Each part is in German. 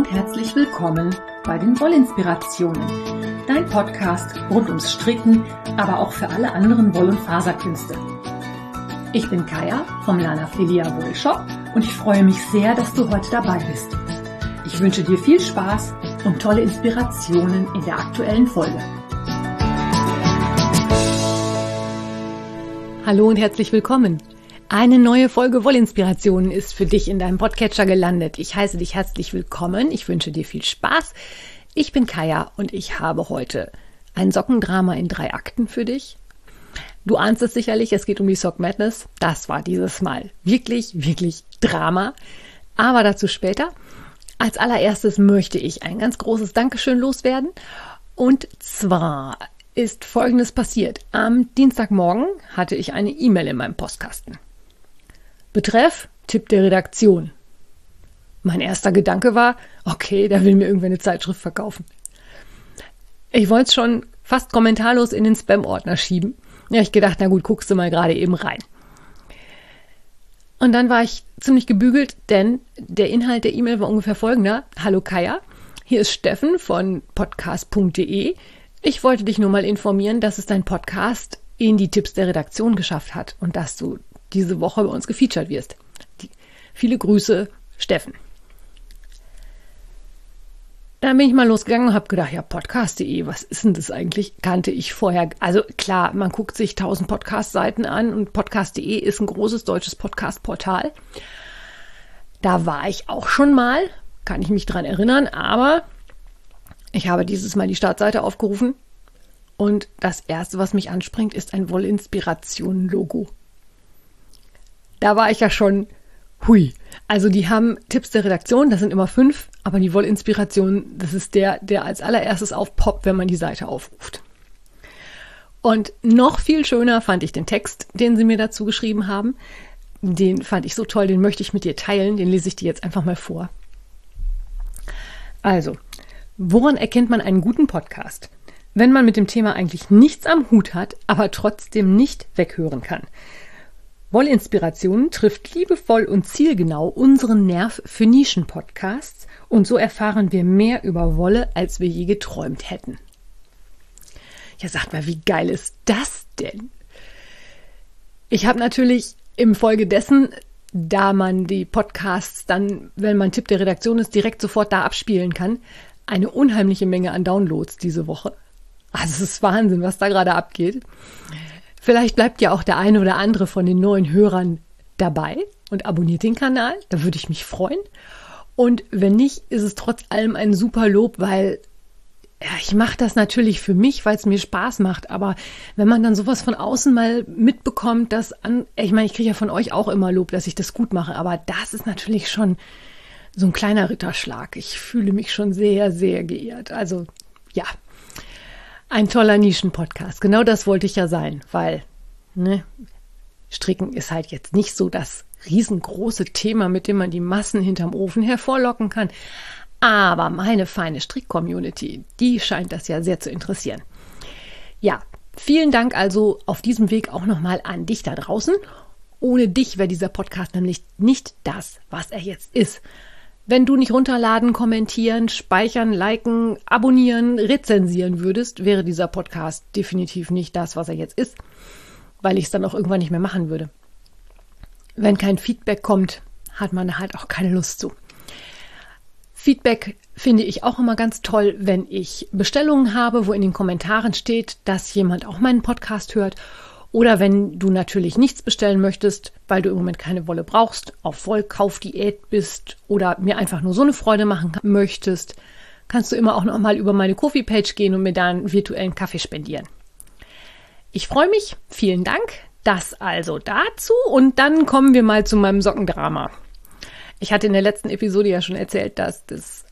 und herzlich willkommen bei den Wollinspirationen, dein Podcast rund ums Stricken, aber auch für alle anderen Woll- und Faserkünste. Ich bin Kaya vom Lana Filia Wollshop und ich freue mich sehr, dass du heute dabei bist. Ich wünsche dir viel Spaß und tolle Inspirationen in der aktuellen Folge. Hallo und herzlich willkommen. Eine neue Folge Wollinspirationen ist für dich in deinem Podcatcher gelandet. Ich heiße dich herzlich willkommen. Ich wünsche dir viel Spaß. Ich bin Kaya und ich habe heute ein Sockendrama in drei Akten für dich. Du ahnst es sicherlich, es geht um die Sock Madness. Das war dieses Mal wirklich, wirklich Drama. Aber dazu später. Als allererstes möchte ich ein ganz großes Dankeschön loswerden. Und zwar ist Folgendes passiert. Am Dienstagmorgen hatte ich eine E-Mail in meinem Postkasten. Betreff Tipp der Redaktion. Mein erster Gedanke war, okay, der will mir irgendwer eine Zeitschrift verkaufen. Ich wollte es schon fast kommentarlos in den Spam-Ordner schieben. Ja, ich gedacht, na gut, guckst du mal gerade eben rein. Und dann war ich ziemlich gebügelt, denn der Inhalt der E-Mail war ungefähr folgender. Hallo Kaya, hier ist Steffen von podcast.de. Ich wollte dich nur mal informieren, dass es dein Podcast in die Tipps der Redaktion geschafft hat und dass du diese Woche bei uns gefeatured wirst. Die, viele Grüße, Steffen. Dann bin ich mal losgegangen und habe gedacht, ja, podcast.de, was ist denn das eigentlich? Kannte ich vorher. Also klar, man guckt sich tausend Podcast-Seiten an und podcast.de ist ein großes deutsches Podcast-Portal. Da war ich auch schon mal, kann ich mich dran erinnern, aber ich habe dieses Mal die Startseite aufgerufen und das erste, was mich anspringt, ist ein Wollinspiration-Logo da war ich ja schon hui. Also die haben Tipps der Redaktion, das sind immer fünf, aber die Wollinspiration, das ist der, der als allererstes aufpoppt, wenn man die Seite aufruft. Und noch viel schöner fand ich den Text, den sie mir dazu geschrieben haben. Den fand ich so toll, den möchte ich mit dir teilen, den lese ich dir jetzt einfach mal vor. Also, woran erkennt man einen guten Podcast? Wenn man mit dem Thema eigentlich nichts am Hut hat, aber trotzdem nicht weghören kann. Wollinspiration trifft liebevoll und zielgenau unseren Nerv für Nischen-Podcasts und so erfahren wir mehr über Wolle, als wir je geträumt hätten. Ja, sagt mal, wie geil ist das denn? Ich habe natürlich im Folge dessen, da man die Podcasts dann, wenn man Tipp der Redaktion ist, direkt sofort da abspielen kann, eine unheimliche Menge an Downloads diese Woche. Also es ist Wahnsinn, was da gerade abgeht. Vielleicht bleibt ja auch der eine oder andere von den neuen Hörern dabei und abonniert den Kanal. Da würde ich mich freuen. Und wenn nicht, ist es trotz allem ein super Lob, weil ja, ich mache das natürlich für mich, weil es mir Spaß macht. Aber wenn man dann sowas von außen mal mitbekommt, dass an, ich meine, ich kriege ja von euch auch immer Lob, dass ich das gut mache. Aber das ist natürlich schon so ein kleiner Ritterschlag. Ich fühle mich schon sehr, sehr geehrt. Also ja, ein toller Nischen-Podcast. Genau das wollte ich ja sein, weil ne, Stricken ist halt jetzt nicht so das riesengroße Thema, mit dem man die Massen hinterm Ofen hervorlocken kann. Aber meine feine Strick-Community, die scheint das ja sehr zu interessieren. Ja, vielen Dank also auf diesem Weg auch nochmal an dich da draußen. Ohne dich wäre dieser Podcast nämlich nicht das, was er jetzt ist. Wenn du nicht runterladen, kommentieren, speichern, liken, abonnieren, rezensieren würdest, wäre dieser Podcast definitiv nicht das, was er jetzt ist, weil ich es dann auch irgendwann nicht mehr machen würde. Wenn kein Feedback kommt, hat man halt auch keine Lust zu. Feedback finde ich auch immer ganz toll, wenn ich Bestellungen habe, wo in den Kommentaren steht, dass jemand auch meinen Podcast hört oder wenn du natürlich nichts bestellen möchtest, weil du im Moment keine Wolle brauchst, auf Vollkaufdiät bist oder mir einfach nur so eine Freude machen möchtest, kannst du immer auch noch mal über meine Kofi-Page gehen und mir da einen virtuellen Kaffee spendieren. Ich freue mich. Vielen Dank. Das also dazu. Und dann kommen wir mal zu meinem Sockendrama. Ich hatte in der letzten Episode ja schon erzählt, dass das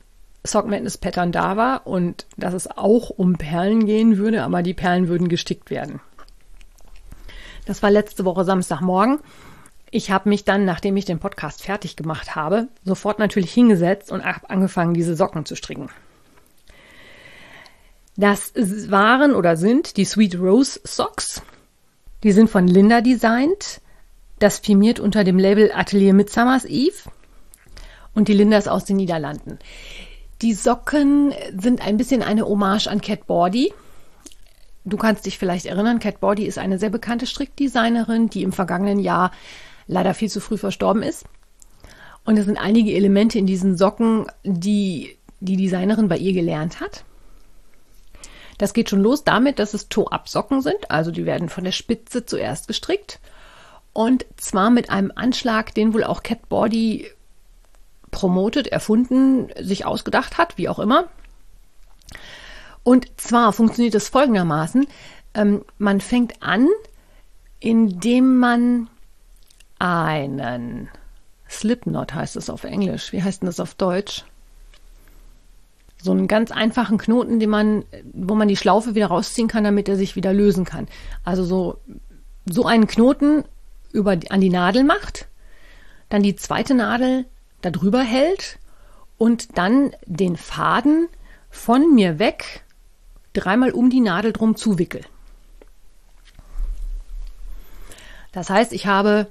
Sock Madness Pattern da war und dass es auch um Perlen gehen würde, aber die Perlen würden gestickt werden. Das war letzte Woche Samstagmorgen. Ich habe mich dann, nachdem ich den Podcast fertig gemacht habe, sofort natürlich hingesetzt und habe angefangen, diese Socken zu stricken. Das waren oder sind die Sweet Rose Socks. Die sind von Linda designt. Das firmiert unter dem Label Atelier Midsummer's Eve. Und die Linda ist aus den Niederlanden. Die Socken sind ein bisschen eine Hommage an Cat Body. Du kannst dich vielleicht erinnern, Cat Body ist eine sehr bekannte Strickdesignerin, die im vergangenen Jahr leider viel zu früh verstorben ist. Und es sind einige Elemente in diesen Socken, die die Designerin bei ihr gelernt hat. Das geht schon los damit, dass es Toe-Up-Socken sind, also die werden von der Spitze zuerst gestrickt. Und zwar mit einem Anschlag, den wohl auch Cat Body promotet, erfunden, sich ausgedacht hat, wie auch immer. Und zwar funktioniert es folgendermaßen. Ähm, man fängt an, indem man einen Slipknot heißt es auf Englisch. Wie heißt denn das auf Deutsch? So einen ganz einfachen Knoten, den man, wo man die Schlaufe wieder rausziehen kann, damit er sich wieder lösen kann. Also so, so einen Knoten über, an die Nadel macht, dann die zweite Nadel darüber hält und dann den Faden von mir weg dreimal um die Nadel drum zuwickel. Das heißt, ich habe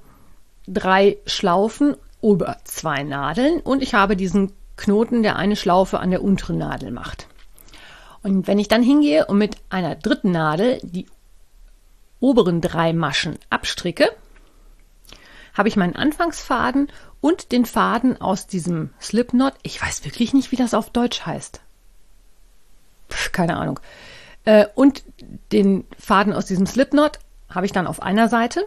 drei Schlaufen über zwei Nadeln und ich habe diesen Knoten, der eine Schlaufe an der unteren Nadel macht. Und wenn ich dann hingehe und mit einer dritten Nadel die oberen drei Maschen abstricke, habe ich meinen Anfangsfaden und den Faden aus diesem Slipknot. Ich weiß wirklich nicht, wie das auf Deutsch heißt. Keine Ahnung. Äh, und den Faden aus diesem Slipknot habe ich dann auf einer Seite.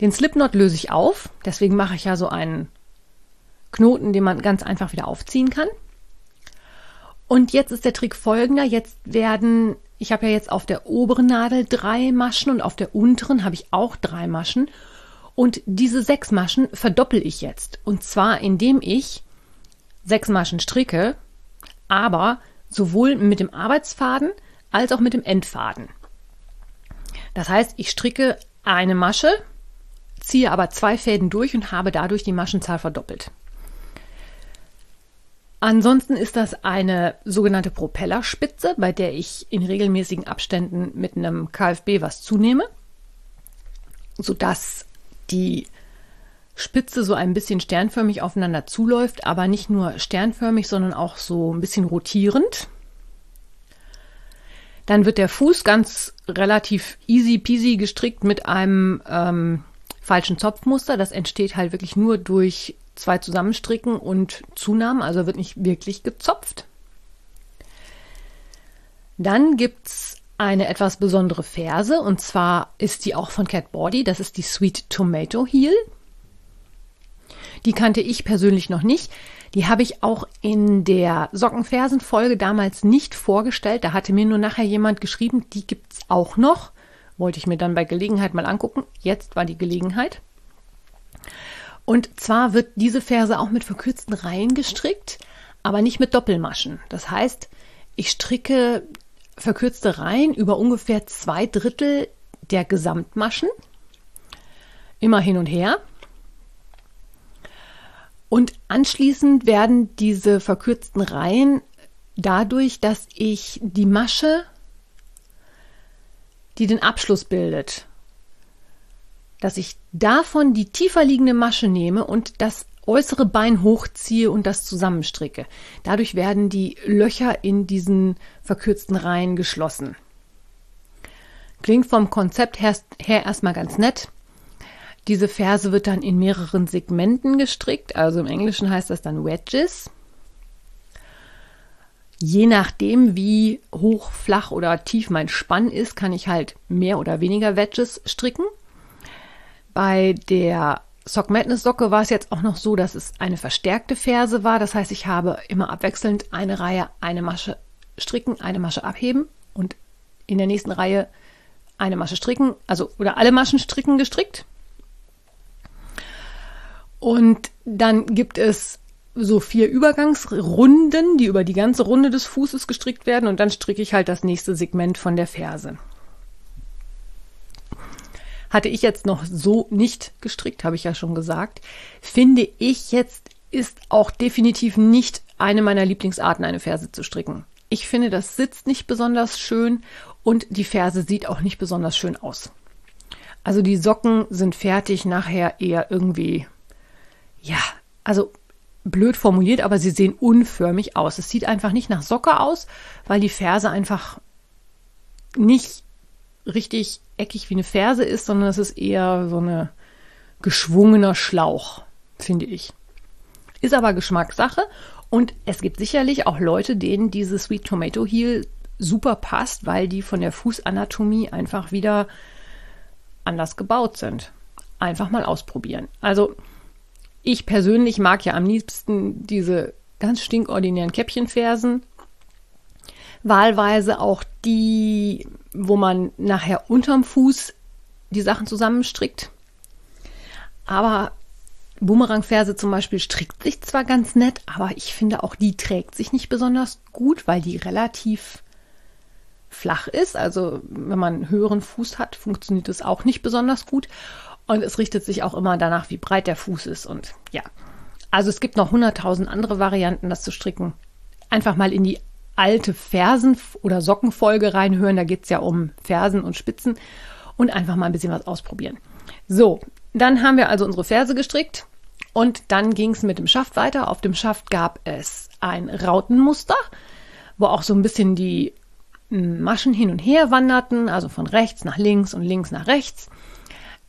Den Slipknot löse ich auf. Deswegen mache ich ja so einen Knoten, den man ganz einfach wieder aufziehen kann. Und jetzt ist der Trick folgender. Jetzt werden, ich habe ja jetzt auf der oberen Nadel drei Maschen und auf der unteren habe ich auch drei Maschen. Und diese sechs Maschen verdoppel ich jetzt. Und zwar, indem ich sechs Maschen stricke, aber sowohl mit dem Arbeitsfaden als auch mit dem Endfaden. Das heißt, ich stricke eine Masche, ziehe aber zwei Fäden durch und habe dadurch die Maschenzahl verdoppelt. Ansonsten ist das eine sogenannte Propellerspitze, bei der ich in regelmäßigen Abständen mit einem KFB was zunehme, sodass die Spitze so ein bisschen sternförmig aufeinander zuläuft, aber nicht nur sternförmig, sondern auch so ein bisschen rotierend. Dann wird der Fuß ganz relativ easy peasy gestrickt mit einem ähm, falschen Zopfmuster. Das entsteht halt wirklich nur durch zwei Zusammenstricken und Zunahmen, also wird nicht wirklich gezopft. Dann gibt es eine etwas besondere Ferse und zwar ist die auch von Cat Body. Das ist die Sweet Tomato Heel. Die kannte ich persönlich noch nicht. Die habe ich auch in der Sockenfersen-Folge damals nicht vorgestellt. Da hatte mir nur nachher jemand geschrieben, die gibt es auch noch. Wollte ich mir dann bei Gelegenheit mal angucken. Jetzt war die Gelegenheit. Und zwar wird diese Ferse auch mit verkürzten Reihen gestrickt, aber nicht mit Doppelmaschen. Das heißt, ich stricke verkürzte Reihen über ungefähr zwei Drittel der Gesamtmaschen. Immer hin und her. Und anschließend werden diese verkürzten Reihen dadurch, dass ich die Masche, die den Abschluss bildet, dass ich davon die tiefer liegende Masche nehme und das äußere Bein hochziehe und das zusammenstricke. Dadurch werden die Löcher in diesen verkürzten Reihen geschlossen. Klingt vom Konzept her, her erstmal ganz nett. Diese Ferse wird dann in mehreren Segmenten gestrickt, also im Englischen heißt das dann Wedges. Je nachdem, wie hoch, flach oder tief mein Spann ist, kann ich halt mehr oder weniger Wedges stricken. Bei der Sock Madness Socke war es jetzt auch noch so, dass es eine verstärkte Ferse war. Das heißt, ich habe immer abwechselnd eine Reihe, eine Masche stricken, eine Masche abheben und in der nächsten Reihe eine Masche stricken, also oder alle Maschen stricken gestrickt. Und dann gibt es so vier Übergangsrunden, die über die ganze Runde des Fußes gestrickt werden und dann stricke ich halt das nächste Segment von der Ferse. Hatte ich jetzt noch so nicht gestrickt, habe ich ja schon gesagt. Finde ich jetzt ist auch definitiv nicht eine meiner Lieblingsarten, eine Ferse zu stricken. Ich finde, das sitzt nicht besonders schön und die Ferse sieht auch nicht besonders schön aus. Also die Socken sind fertig, nachher eher irgendwie, ja, also blöd formuliert, aber sie sehen unförmig aus. Es sieht einfach nicht nach Socke aus, weil die Ferse einfach nicht richtig eckig wie eine Ferse ist, sondern es ist eher so eine geschwungener Schlauch, finde ich. Ist aber Geschmackssache und es gibt sicherlich auch Leute, denen diese Sweet Tomato Heel super passt, weil die von der Fußanatomie einfach wieder anders gebaut sind. Einfach mal ausprobieren. Also ich persönlich mag ja am liebsten diese ganz stinkordinären Käppchenfersen. Wahlweise auch die, wo man nachher unterm Fuß die Sachen zusammenstrickt. Aber Boomerangferse zum Beispiel strickt sich zwar ganz nett, aber ich finde auch die trägt sich nicht besonders gut, weil die relativ flach ist. Also wenn man einen höheren Fuß hat, funktioniert es auch nicht besonders gut. Und es richtet sich auch immer danach, wie breit der Fuß ist. Und ja, also es gibt noch hunderttausend andere Varianten, das zu stricken. Einfach mal in die alte Fersen- oder Sockenfolge reinhören. Da geht es ja um Fersen und Spitzen. Und einfach mal ein bisschen was ausprobieren. So, dann haben wir also unsere Ferse gestrickt. Und dann ging es mit dem Schaft weiter. Auf dem Schaft gab es ein Rautenmuster, wo auch so ein bisschen die Maschen hin und her wanderten, also von rechts nach links und links nach rechts.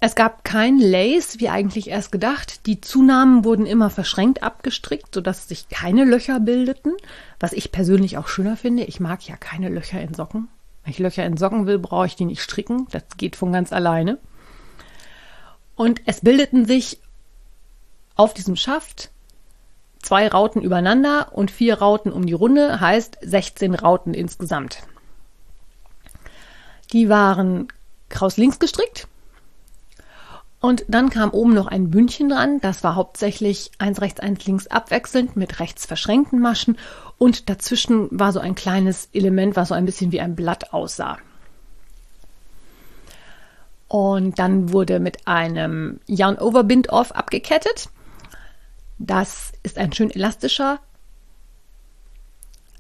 Es gab kein Lace, wie eigentlich erst gedacht. Die Zunahmen wurden immer verschränkt abgestrickt, sodass sich keine Löcher bildeten, was ich persönlich auch schöner finde. Ich mag ja keine Löcher in Socken. Wenn ich Löcher in Socken will, brauche ich die nicht stricken. Das geht von ganz alleine. Und es bildeten sich auf diesem Schaft zwei Rauten übereinander und vier Rauten um die Runde, heißt 16 Rauten insgesamt. Die waren kraus links gestrickt. Und dann kam oben noch ein Bündchen dran. Das war hauptsächlich eins rechts, eins links abwechselnd mit rechts verschränkten Maschen. Und dazwischen war so ein kleines Element, was so ein bisschen wie ein Blatt aussah. Und dann wurde mit einem Yarn Over Bind Off abgekettet. Das ist ein schön elastischer,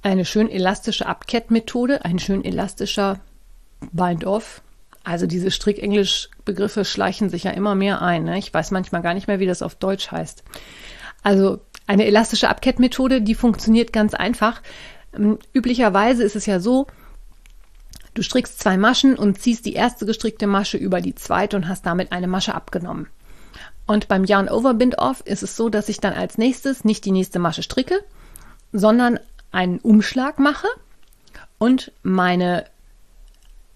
eine schön elastische Abkettmethode, ein schön elastischer Bind-Off. Also diese Strickenglisch-Begriffe schleichen sich ja immer mehr ein. Ne? Ich weiß manchmal gar nicht mehr, wie das auf Deutsch heißt. Also eine elastische Abkettmethode, die funktioniert ganz einfach. Ähm, üblicherweise ist es ja so, du strickst zwei Maschen und ziehst die erste gestrickte Masche über die zweite und hast damit eine Masche abgenommen. Und beim Yarn Over Bind Off ist es so, dass ich dann als nächstes nicht die nächste Masche stricke, sondern einen Umschlag mache und meine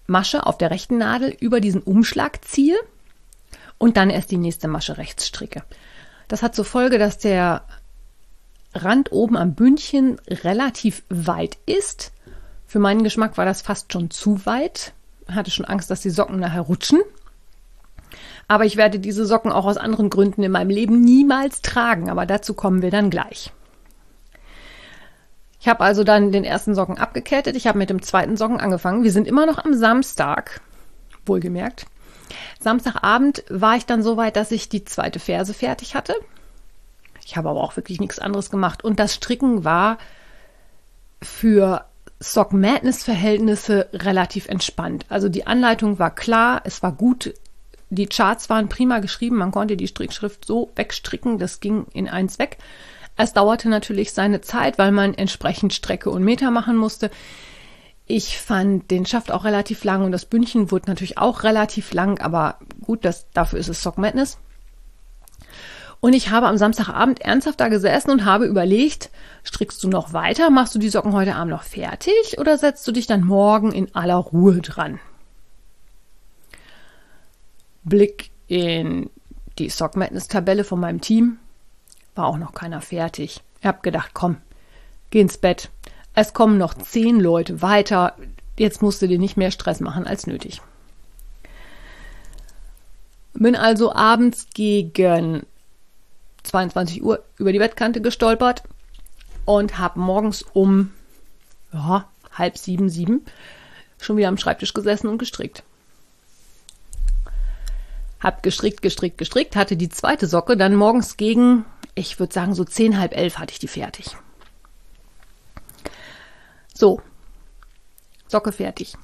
Masche auf der rechten Nadel über diesen Umschlag ziehe und dann erst die nächste Masche rechts stricke. Das hat zur Folge, dass der Rand oben am Bündchen relativ weit ist. Für meinen Geschmack war das fast schon zu weit. Ich hatte schon Angst, dass die Socken nachher rutschen. Aber ich werde diese Socken auch aus anderen Gründen in meinem Leben niemals tragen. Aber dazu kommen wir dann gleich. Ich habe also dann den ersten Socken abgekettet. Ich habe mit dem zweiten Socken angefangen. Wir sind immer noch am Samstag, wohlgemerkt. Samstagabend war ich dann so weit, dass ich die zweite Ferse fertig hatte. Ich habe aber auch wirklich nichts anderes gemacht. Und das Stricken war für Sock Madness Verhältnisse relativ entspannt. Also die Anleitung war klar, es war gut. Die Charts waren prima geschrieben. Man konnte die Strickschrift so wegstricken, das ging in eins weg. Es dauerte natürlich seine Zeit, weil man entsprechend Strecke und Meter machen musste. Ich fand den Schaft auch relativ lang und das Bündchen wurde natürlich auch relativ lang, aber gut, das, dafür ist es Sock Madness. Und ich habe am Samstagabend ernsthaft da gesessen und habe überlegt, strickst du noch weiter, machst du die Socken heute Abend noch fertig oder setzt du dich dann morgen in aller Ruhe dran? Blick in die Sock Madness Tabelle von meinem Team war auch noch keiner fertig. Ich hab gedacht, komm, geh ins Bett. Es kommen noch zehn Leute weiter. Jetzt musst du dir nicht mehr Stress machen als nötig. Bin also abends gegen 22 Uhr über die Bettkante gestolpert und habe morgens um ja, halb sieben, sieben schon wieder am Schreibtisch gesessen und gestrickt. Hab gestrickt, gestrickt, gestrickt, hatte die zweite Socke dann morgens gegen ich würde sagen, so zehn, halb elf hatte ich die fertig. So, Socke fertig.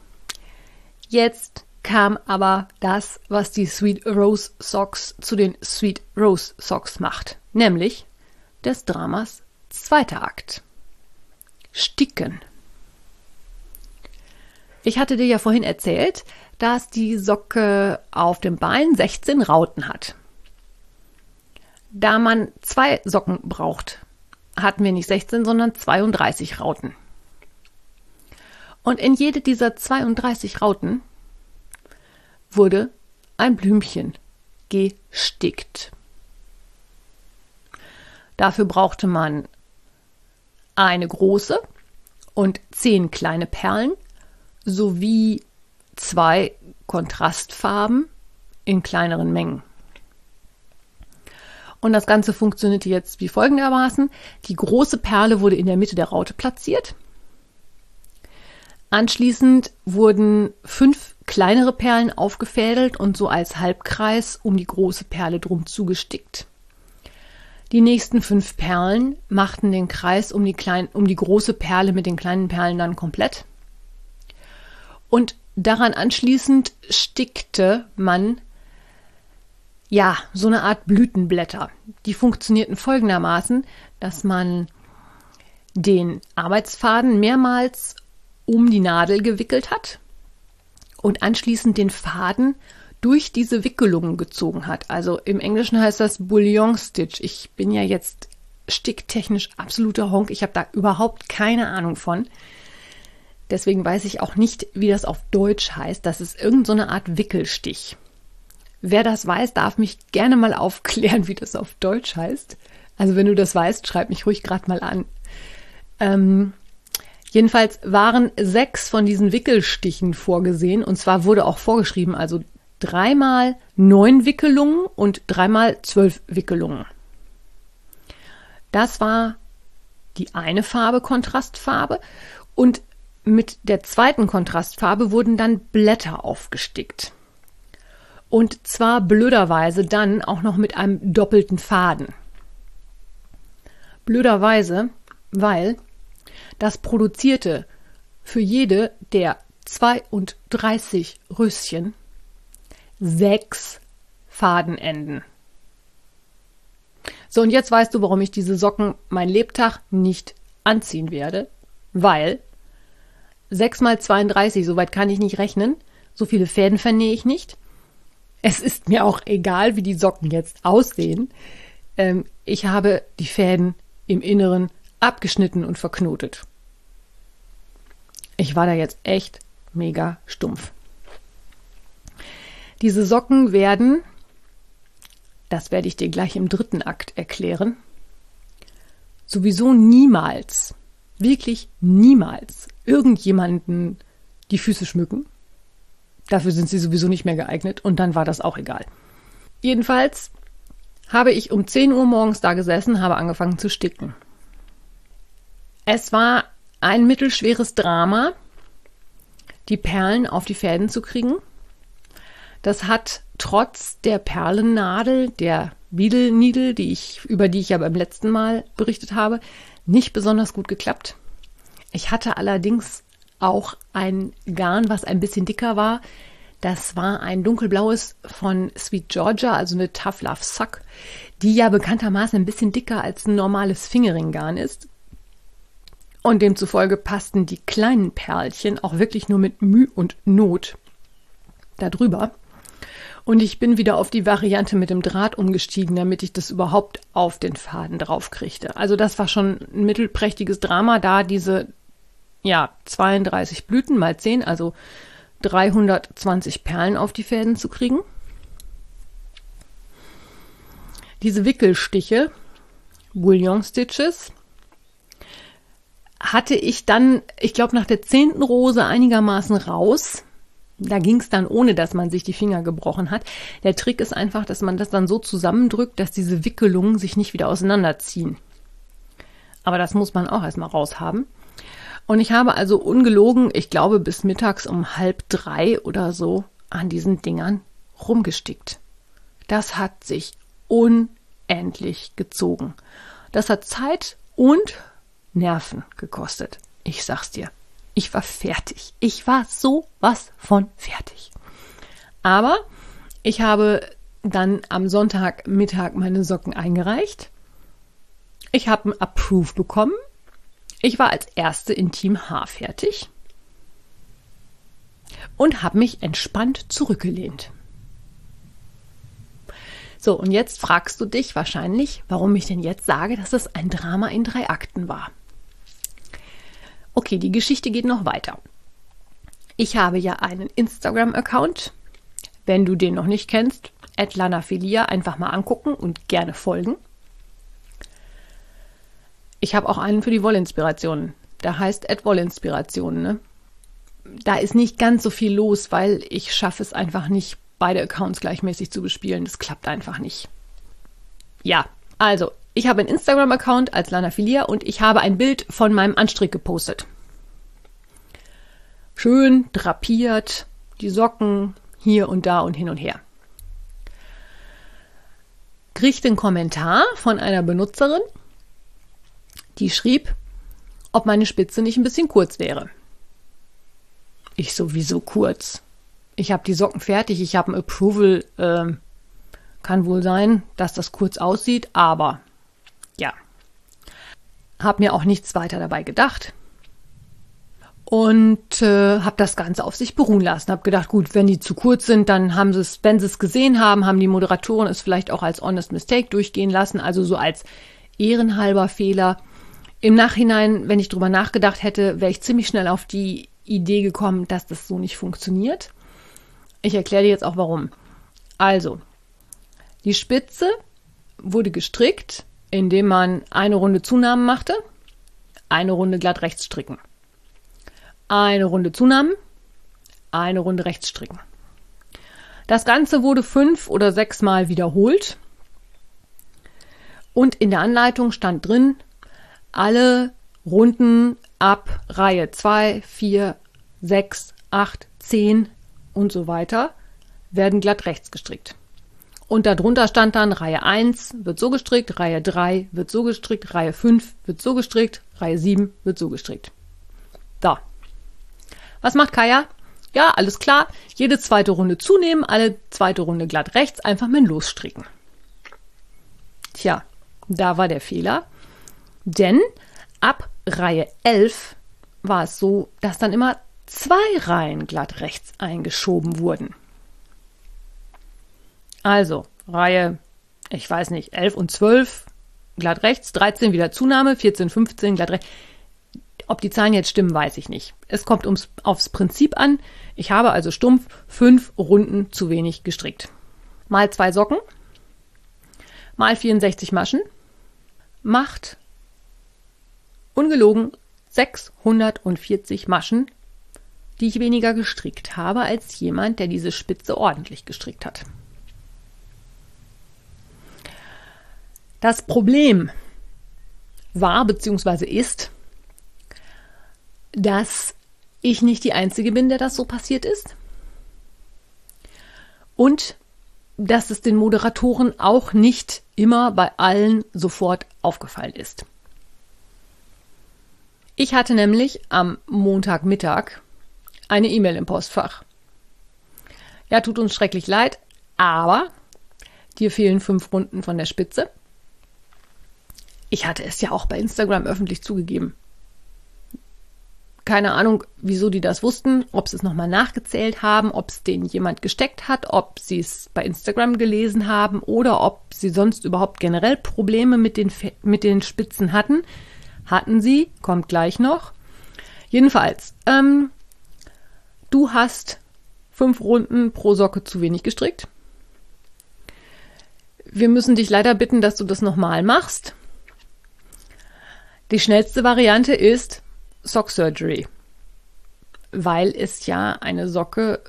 Jetzt kam aber das, was die Sweet Rose Socks zu den Sweet Rose Socks macht. Nämlich des Dramas zweiter Akt. Sticken. Ich hatte dir ja vorhin erzählt, dass die Socke auf dem Bein 16 Rauten hat. Da man zwei Socken braucht, hatten wir nicht 16, sondern 32 Rauten. Und in jede dieser 32 Rauten wurde ein Blümchen gestickt. Dafür brauchte man eine große und zehn kleine Perlen sowie zwei Kontrastfarben in kleineren Mengen. Und das Ganze funktionierte jetzt wie folgendermaßen. Die große Perle wurde in der Mitte der Raute platziert. Anschließend wurden fünf kleinere Perlen aufgefädelt und so als Halbkreis um die große Perle drum zugestickt. Die nächsten fünf Perlen machten den Kreis um die, klein, um die große Perle mit den kleinen Perlen dann komplett. Und daran anschließend stickte man ja, so eine Art Blütenblätter. Die funktionierten folgendermaßen, dass man den Arbeitsfaden mehrmals um die Nadel gewickelt hat und anschließend den Faden durch diese Wickelungen gezogen hat. Also im Englischen heißt das Bouillon Stitch. Ich bin ja jetzt sticktechnisch absoluter Honk. Ich habe da überhaupt keine Ahnung von. Deswegen weiß ich auch nicht, wie das auf Deutsch heißt. Das ist irgendeine so Art Wickelstich. Wer das weiß, darf mich gerne mal aufklären, wie das auf Deutsch heißt. Also wenn du das weißt, schreib mich ruhig gerade mal an. Ähm, Jedenfalls waren sechs von diesen Wickelstichen vorgesehen und zwar wurde auch vorgeschrieben, also dreimal neun Wickelungen und dreimal zwölf Wickelungen. Das war die eine Farbe, Kontrastfarbe und mit der zweiten Kontrastfarbe wurden dann Blätter aufgestickt. Und zwar blöderweise dann auch noch mit einem doppelten Faden. Blöderweise, weil das produzierte für jede der 32 Röschen sechs Fadenenden. So, und jetzt weißt du, warum ich diese Socken mein Lebtag nicht anziehen werde, weil 6 mal 32, soweit kann ich nicht rechnen, so viele Fäden vernähe ich nicht. Es ist mir auch egal, wie die Socken jetzt aussehen. Ähm, ich habe die Fäden im Inneren abgeschnitten und verknotet. Ich war da jetzt echt mega stumpf. Diese Socken werden, das werde ich dir gleich im dritten Akt erklären, sowieso niemals, wirklich niemals irgendjemanden die Füße schmücken. Dafür sind sie sowieso nicht mehr geeignet und dann war das auch egal. Jedenfalls habe ich um 10 Uhr morgens da gesessen, habe angefangen zu sticken. Es war ein mittelschweres Drama, die Perlen auf die Fäden zu kriegen. Das hat trotz der Perlennadel, der Needle, die ich, über die ich ja beim letzten Mal berichtet habe, nicht besonders gut geklappt. Ich hatte allerdings auch ein Garn, was ein bisschen dicker war. Das war ein dunkelblaues von Sweet Georgia, also eine Tough Love Sock, die ja bekanntermaßen ein bisschen dicker als ein normales Fingering-Garn ist. Und demzufolge passten die kleinen Perlchen auch wirklich nur mit Mühe und Not darüber. Und ich bin wieder auf die Variante mit dem Draht umgestiegen, damit ich das überhaupt auf den Faden drauf kriegte. Also das war schon ein mittelprächtiges Drama, da diese ja 32 Blüten mal 10, also 320 Perlen auf die Fäden zu kriegen. Diese Wickelstiche, Bouillon Stitches, hatte ich dann, ich glaube, nach der zehnten Rose einigermaßen raus. Da ging es dann, ohne dass man sich die Finger gebrochen hat. Der Trick ist einfach, dass man das dann so zusammendrückt, dass diese Wickelungen sich nicht wieder auseinanderziehen. Aber das muss man auch erstmal raushaben. Und ich habe also ungelogen, ich glaube, bis mittags um halb drei oder so an diesen Dingern rumgestickt. Das hat sich unendlich gezogen. Das hat Zeit und Nerven gekostet. Ich sag's dir. Ich war fertig. Ich war so was von fertig. Aber ich habe dann am Sonntagmittag meine Socken eingereicht. Ich habe ein Approve bekommen. Ich war als Erste in Team H fertig und habe mich entspannt zurückgelehnt. So, und jetzt fragst du dich wahrscheinlich, warum ich denn jetzt sage, dass es ein Drama in drei Akten war. Okay, die Geschichte geht noch weiter. Ich habe ja einen Instagram-Account. Wenn du den noch nicht kennst, Atlanaphilia einfach mal angucken und gerne folgen. Ich habe auch einen für die Wollinspirationen. Der heißt Ad Wollinspirationen. Ne? Da ist nicht ganz so viel los, weil ich schaffe es einfach nicht, beide Accounts gleichmäßig zu bespielen. Das klappt einfach nicht. Ja, also, ich habe einen Instagram-Account als Lanafilia und ich habe ein Bild von meinem Anstrick gepostet. Schön drapiert, die Socken hier und da und hin und her. Kriegte einen Kommentar von einer Benutzerin, die schrieb, ob meine Spitze nicht ein bisschen kurz wäre. Ich sowieso kurz. Ich habe die Socken fertig, ich habe ein Approval. Äh, kann wohl sein, dass das kurz aussieht, aber ja. Habe mir auch nichts weiter dabei gedacht und äh, habe das Ganze auf sich beruhen lassen. Habe gedacht, gut, wenn die zu kurz sind, dann haben sie es, wenn sie es gesehen haben, haben die Moderatoren es vielleicht auch als honest mistake durchgehen lassen, also so als ehrenhalber Fehler. Im Nachhinein, wenn ich drüber nachgedacht hätte, wäre ich ziemlich schnell auf die Idee gekommen, dass das so nicht funktioniert. Ich erkläre dir jetzt auch warum. Also, die Spitze wurde gestrickt, indem man eine Runde Zunahmen machte, eine Runde glatt rechts stricken eine Runde Zunahmen, eine Runde rechts stricken. Das Ganze wurde fünf oder sechs Mal wiederholt. Und in der Anleitung stand drin, alle Runden ab Reihe 2, 4, 6, 8, 10 und so weiter werden glatt rechts gestrickt. Und darunter stand dann Reihe 1 wird so gestrickt, Reihe 3 wird so gestrickt, Reihe 5 wird so gestrickt, Reihe 7 wird so gestrickt. Da, was macht Kaya? Ja, alles klar. Jede zweite Runde zunehmen, alle zweite Runde glatt rechts, einfach mit losstricken. Tja, da war der Fehler. Denn ab Reihe 11 war es so, dass dann immer zwei Reihen glatt rechts eingeschoben wurden. Also Reihe, ich weiß nicht, 11 und 12 glatt rechts, 13 wieder Zunahme, 14, 15 glatt rechts. Ob die Zahlen jetzt stimmen, weiß ich nicht. Es kommt ums, aufs Prinzip an. Ich habe also stumpf fünf Runden zu wenig gestrickt. Mal zwei Socken, mal 64 Maschen, macht ungelogen 640 Maschen, die ich weniger gestrickt habe als jemand, der diese Spitze ordentlich gestrickt hat. Das Problem war bzw. ist, dass ich nicht die Einzige bin, der das so passiert ist. Und dass es den Moderatoren auch nicht immer bei allen sofort aufgefallen ist. Ich hatte nämlich am Montagmittag eine E-Mail im Postfach. Ja, tut uns schrecklich leid, aber dir fehlen fünf Runden von der Spitze. Ich hatte es ja auch bei Instagram öffentlich zugegeben. Keine Ahnung, wieso die das wussten, ob sie es nochmal nachgezählt haben, ob es denen jemand gesteckt hat, ob sie es bei Instagram gelesen haben oder ob sie sonst überhaupt generell Probleme mit den, mit den Spitzen hatten. Hatten sie, kommt gleich noch. Jedenfalls, ähm, du hast fünf Runden pro Socke zu wenig gestrickt. Wir müssen dich leider bitten, dass du das nochmal machst. Die schnellste Variante ist, Sock Surgery, weil es ja eine Socke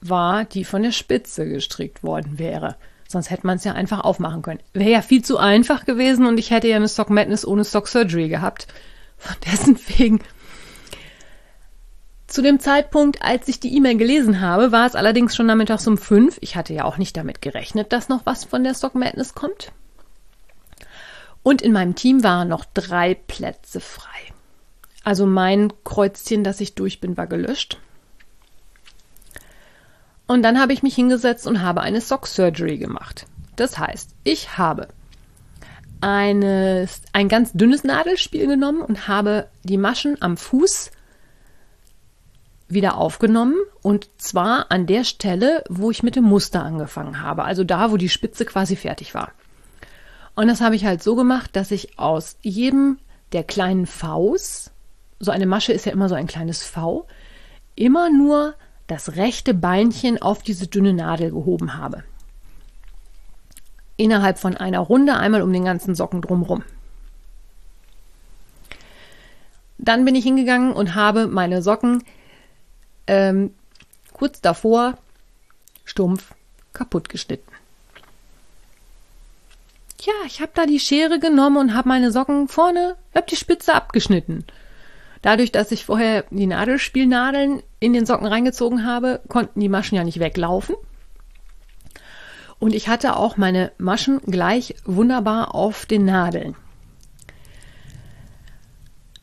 war, die von der Spitze gestrickt worden wäre. Sonst hätte man es ja einfach aufmachen können. Wäre ja viel zu einfach gewesen und ich hätte ja eine Sock Madness ohne Sock Surgery gehabt. Von dessen wegen. Zu dem Zeitpunkt, als ich die E-Mail gelesen habe, war es allerdings schon nachmittags um fünf. Ich hatte ja auch nicht damit gerechnet, dass noch was von der Stock Madness kommt. Und in meinem Team waren noch drei Plätze frei. Also mein Kreuzchen, dass ich durch bin, war gelöscht. Und dann habe ich mich hingesetzt und habe eine Sock Surgery gemacht. Das heißt, ich habe eines, ein ganz dünnes Nadelspiel genommen und habe die Maschen am Fuß wieder aufgenommen und zwar an der Stelle, wo ich mit dem Muster angefangen habe, also da, wo die Spitze quasi fertig war. Und das habe ich halt so gemacht, dass ich aus jedem der kleinen Vs, so eine Masche ist ja immer so ein kleines V, immer nur das rechte Beinchen auf diese dünne Nadel gehoben habe. Innerhalb von einer Runde einmal um den ganzen Socken drumherum. Dann bin ich hingegangen und habe meine Socken ähm, kurz davor stumpf kaputt geschnitten. Ja, ich habe da die Schere genommen und habe meine Socken vorne, habe die Spitze abgeschnitten. Dadurch, dass ich vorher die Nadelspielnadeln in den Socken reingezogen habe, konnten die Maschen ja nicht weglaufen. Und ich hatte auch meine Maschen gleich wunderbar auf den Nadeln.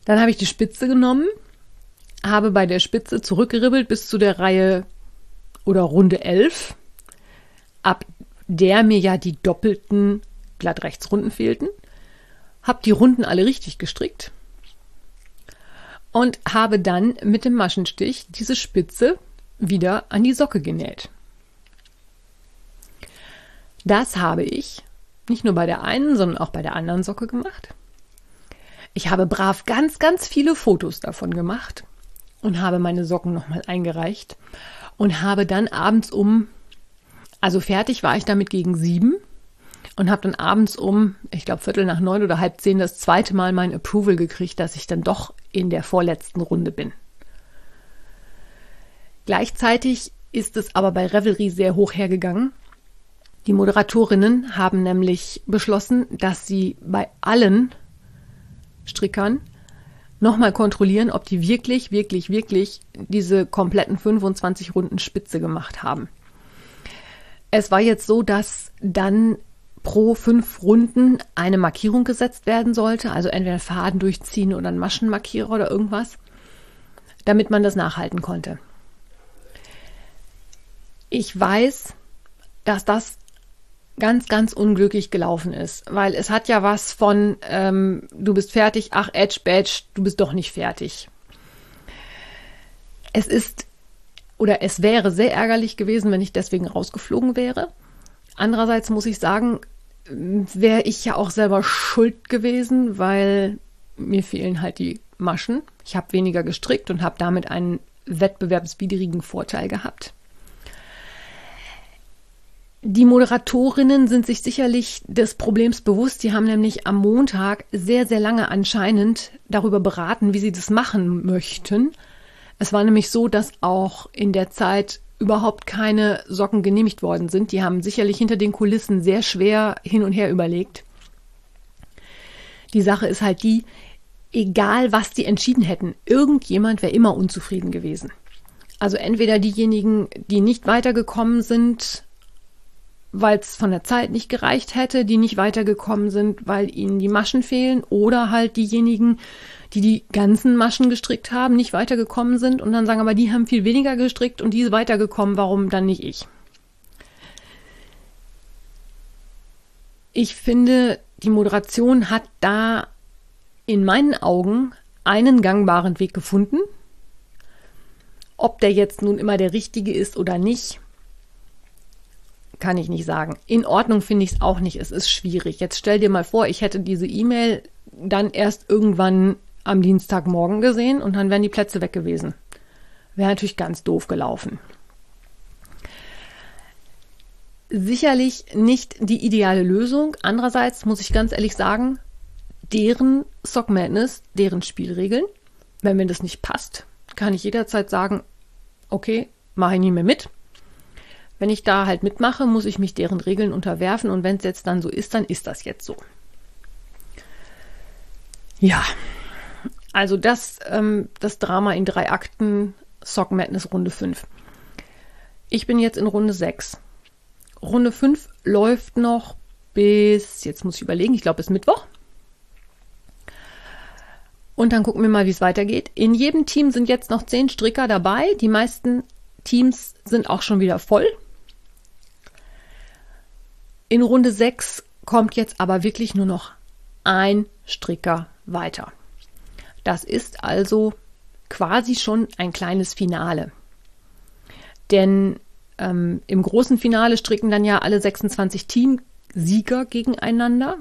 Dann habe ich die Spitze genommen, habe bei der Spitze zurückgeribbelt bis zu der Reihe oder Runde 11, ab der mir ja die doppelten Glattrechtsrunden fehlten, habe die Runden alle richtig gestrickt und habe dann mit dem Maschenstich diese Spitze wieder an die Socke genäht. Das habe ich nicht nur bei der einen, sondern auch bei der anderen Socke gemacht. Ich habe brav ganz, ganz viele Fotos davon gemacht und habe meine Socken nochmal eingereicht und habe dann abends um, also fertig war ich damit gegen sieben und habe dann abends um, ich glaube Viertel nach neun oder halb zehn das zweite Mal mein Approval gekriegt, dass ich dann doch in der vorletzten Runde bin. Gleichzeitig ist es aber bei Revelry sehr hoch hergegangen. Die Moderatorinnen haben nämlich beschlossen, dass sie bei allen Strickern nochmal kontrollieren, ob die wirklich, wirklich, wirklich diese kompletten 25 Runden Spitze gemacht haben. Es war jetzt so, dass dann pro fünf Runden eine Markierung gesetzt werden sollte, also entweder Faden durchziehen oder ein Maschenmarkierer oder irgendwas, damit man das nachhalten konnte. Ich weiß, dass das ganz, ganz unglücklich gelaufen ist, weil es hat ja was von, ähm, du bist fertig, ach, Edge Badge, du bist doch nicht fertig. Es ist oder es wäre sehr ärgerlich gewesen, wenn ich deswegen rausgeflogen wäre. Andererseits muss ich sagen, wäre ich ja auch selber schuld gewesen, weil mir fehlen halt die Maschen. Ich habe weniger gestrickt und habe damit einen wettbewerbswidrigen Vorteil gehabt. Die Moderatorinnen sind sich sicherlich des Problems bewusst. Die haben nämlich am Montag sehr, sehr lange anscheinend darüber beraten, wie sie das machen möchten. Es war nämlich so, dass auch in der Zeit überhaupt keine Socken genehmigt worden sind. Die haben sicherlich hinter den Kulissen sehr schwer hin und her überlegt. Die Sache ist halt die, egal was die entschieden hätten, irgendjemand wäre immer unzufrieden gewesen. Also entweder diejenigen, die nicht weitergekommen sind, weil es von der Zeit nicht gereicht hätte, die nicht weitergekommen sind, weil ihnen die Maschen fehlen oder halt diejenigen, die die ganzen Maschen gestrickt haben, nicht weitergekommen sind und dann sagen, aber die haben viel weniger gestrickt und die ist weitergekommen, warum dann nicht ich? Ich finde, die Moderation hat da in meinen Augen einen gangbaren Weg gefunden. Ob der jetzt nun immer der richtige ist oder nicht, kann ich nicht sagen. In Ordnung finde ich es auch nicht. Es ist schwierig. Jetzt stell dir mal vor, ich hätte diese E-Mail dann erst irgendwann am Dienstagmorgen gesehen und dann wären die Plätze weg gewesen. Wäre natürlich ganz doof gelaufen. Sicherlich nicht die ideale Lösung. Andererseits muss ich ganz ehrlich sagen, deren Sock Madness, deren Spielregeln, wenn mir das nicht passt, kann ich jederzeit sagen, okay, mache ich nicht mehr mit wenn ich da halt mitmache, muss ich mich deren Regeln unterwerfen und wenn es jetzt dann so ist, dann ist das jetzt so. Ja, also das, ähm, das Drama in drei Akten, Sock Madness Runde 5. Ich bin jetzt in Runde 6. Runde 5 läuft noch bis, jetzt muss ich überlegen, ich glaube bis Mittwoch. Und dann gucken wir mal, wie es weitergeht. In jedem Team sind jetzt noch zehn Stricker dabei. Die meisten Teams sind auch schon wieder voll. In Runde 6 kommt jetzt aber wirklich nur noch ein Stricker weiter. Das ist also quasi schon ein kleines Finale. Denn ähm, im großen Finale stricken dann ja alle 26 Teamsieger gegeneinander.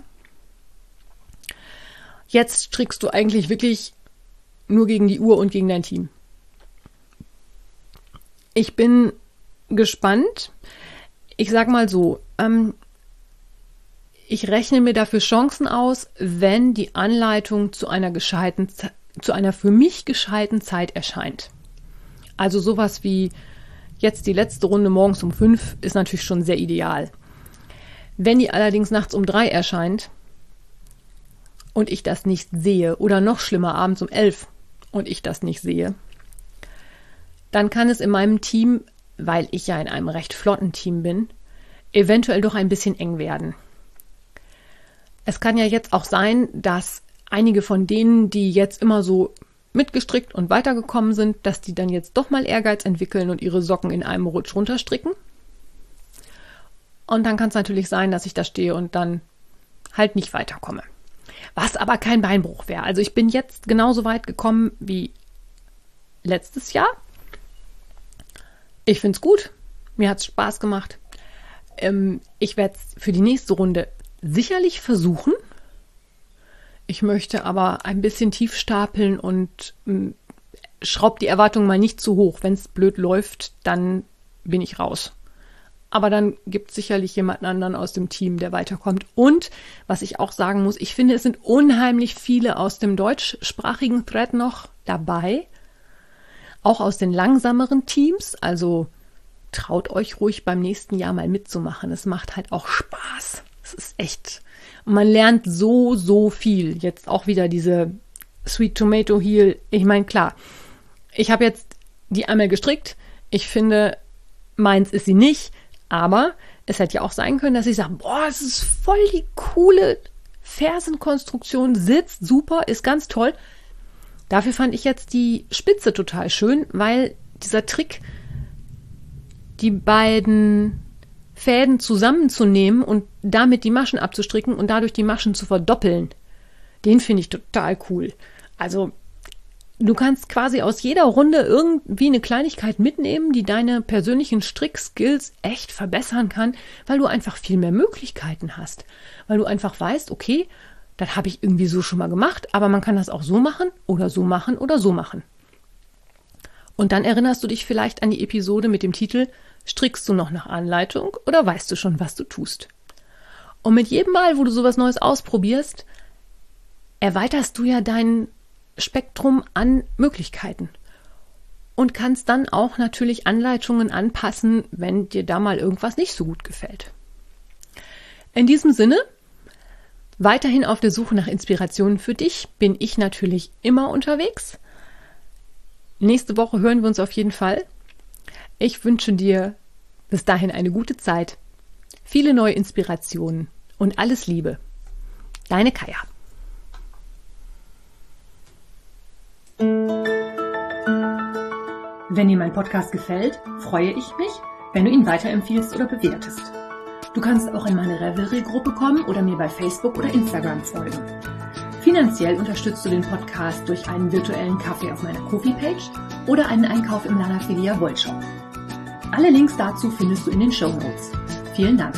Jetzt strickst du eigentlich wirklich nur gegen die Uhr und gegen dein Team. Ich bin gespannt. Ich sag mal so, ähm, ich rechne mir dafür Chancen aus, wenn die Anleitung zu einer gescheiten, zu einer für mich gescheiten Zeit erscheint. Also sowas wie jetzt die letzte Runde morgens um fünf ist natürlich schon sehr ideal. Wenn die allerdings nachts um drei erscheint und ich das nicht sehe oder noch schlimmer abends um elf und ich das nicht sehe, dann kann es in meinem Team, weil ich ja in einem recht flotten Team bin, eventuell doch ein bisschen eng werden. Es kann ja jetzt auch sein, dass einige von denen, die jetzt immer so mitgestrickt und weitergekommen sind, dass die dann jetzt doch mal Ehrgeiz entwickeln und ihre Socken in einem Rutsch runterstricken. Und dann kann es natürlich sein, dass ich da stehe und dann halt nicht weiterkomme. Was aber kein Beinbruch wäre. Also ich bin jetzt genauso weit gekommen wie letztes Jahr. Ich finde es gut. Mir hat es Spaß gemacht. Ähm, ich werde es für die nächste Runde sicherlich versuchen. Ich möchte aber ein bisschen tief stapeln und ähm, schraub die Erwartung mal nicht zu hoch. Wenn es blöd läuft, dann bin ich raus. Aber dann gibt es sicherlich jemanden anderen aus dem Team, der weiterkommt. Und was ich auch sagen muss, ich finde, es sind unheimlich viele aus dem deutschsprachigen Thread noch dabei. Auch aus den langsameren Teams. Also traut euch ruhig beim nächsten Jahr mal mitzumachen. Es macht halt auch Spaß. Es ist echt. Und man lernt so, so viel. Jetzt auch wieder diese Sweet Tomato Heel. Ich meine, klar, ich habe jetzt die einmal gestrickt. Ich finde, meins ist sie nicht. Aber es hätte ja auch sein können, dass ich sage, boah, es ist voll die coole Fersenkonstruktion, sitzt super, ist ganz toll. Dafür fand ich jetzt die Spitze total schön, weil dieser Trick, die beiden Fäden zusammenzunehmen und damit die Maschen abzustricken und dadurch die Maschen zu verdoppeln. Den finde ich total cool. Also du kannst quasi aus jeder Runde irgendwie eine Kleinigkeit mitnehmen, die deine persönlichen Strickskills echt verbessern kann, weil du einfach viel mehr Möglichkeiten hast. Weil du einfach weißt, okay, das habe ich irgendwie so schon mal gemacht, aber man kann das auch so machen oder so machen oder so machen. Und dann erinnerst du dich vielleicht an die Episode mit dem Titel Strickst du noch nach Anleitung oder weißt du schon, was du tust? Und mit jedem Mal, wo du sowas Neues ausprobierst, erweiterst du ja dein Spektrum an Möglichkeiten und kannst dann auch natürlich Anleitungen anpassen, wenn dir da mal irgendwas nicht so gut gefällt. In diesem Sinne, weiterhin auf der Suche nach Inspirationen für dich bin ich natürlich immer unterwegs. Nächste Woche hören wir uns auf jeden Fall. Ich wünsche dir bis dahin eine gute Zeit, viele neue Inspirationen und alles Liebe. Deine Kaya. Wenn dir mein Podcast gefällt, freue ich mich, wenn du ihn weiterempfiehlst oder bewertest. Du kannst auch in meine Revelry-Gruppe kommen oder mir bei Facebook oder Instagram folgen. Finanziell unterstützt du den Podcast durch einen virtuellen Kaffee auf meiner Kofi-Page oder einen Einkauf im Lanafilia Wollshop. Alle Links dazu findest du in den Show Notes. Vielen Dank.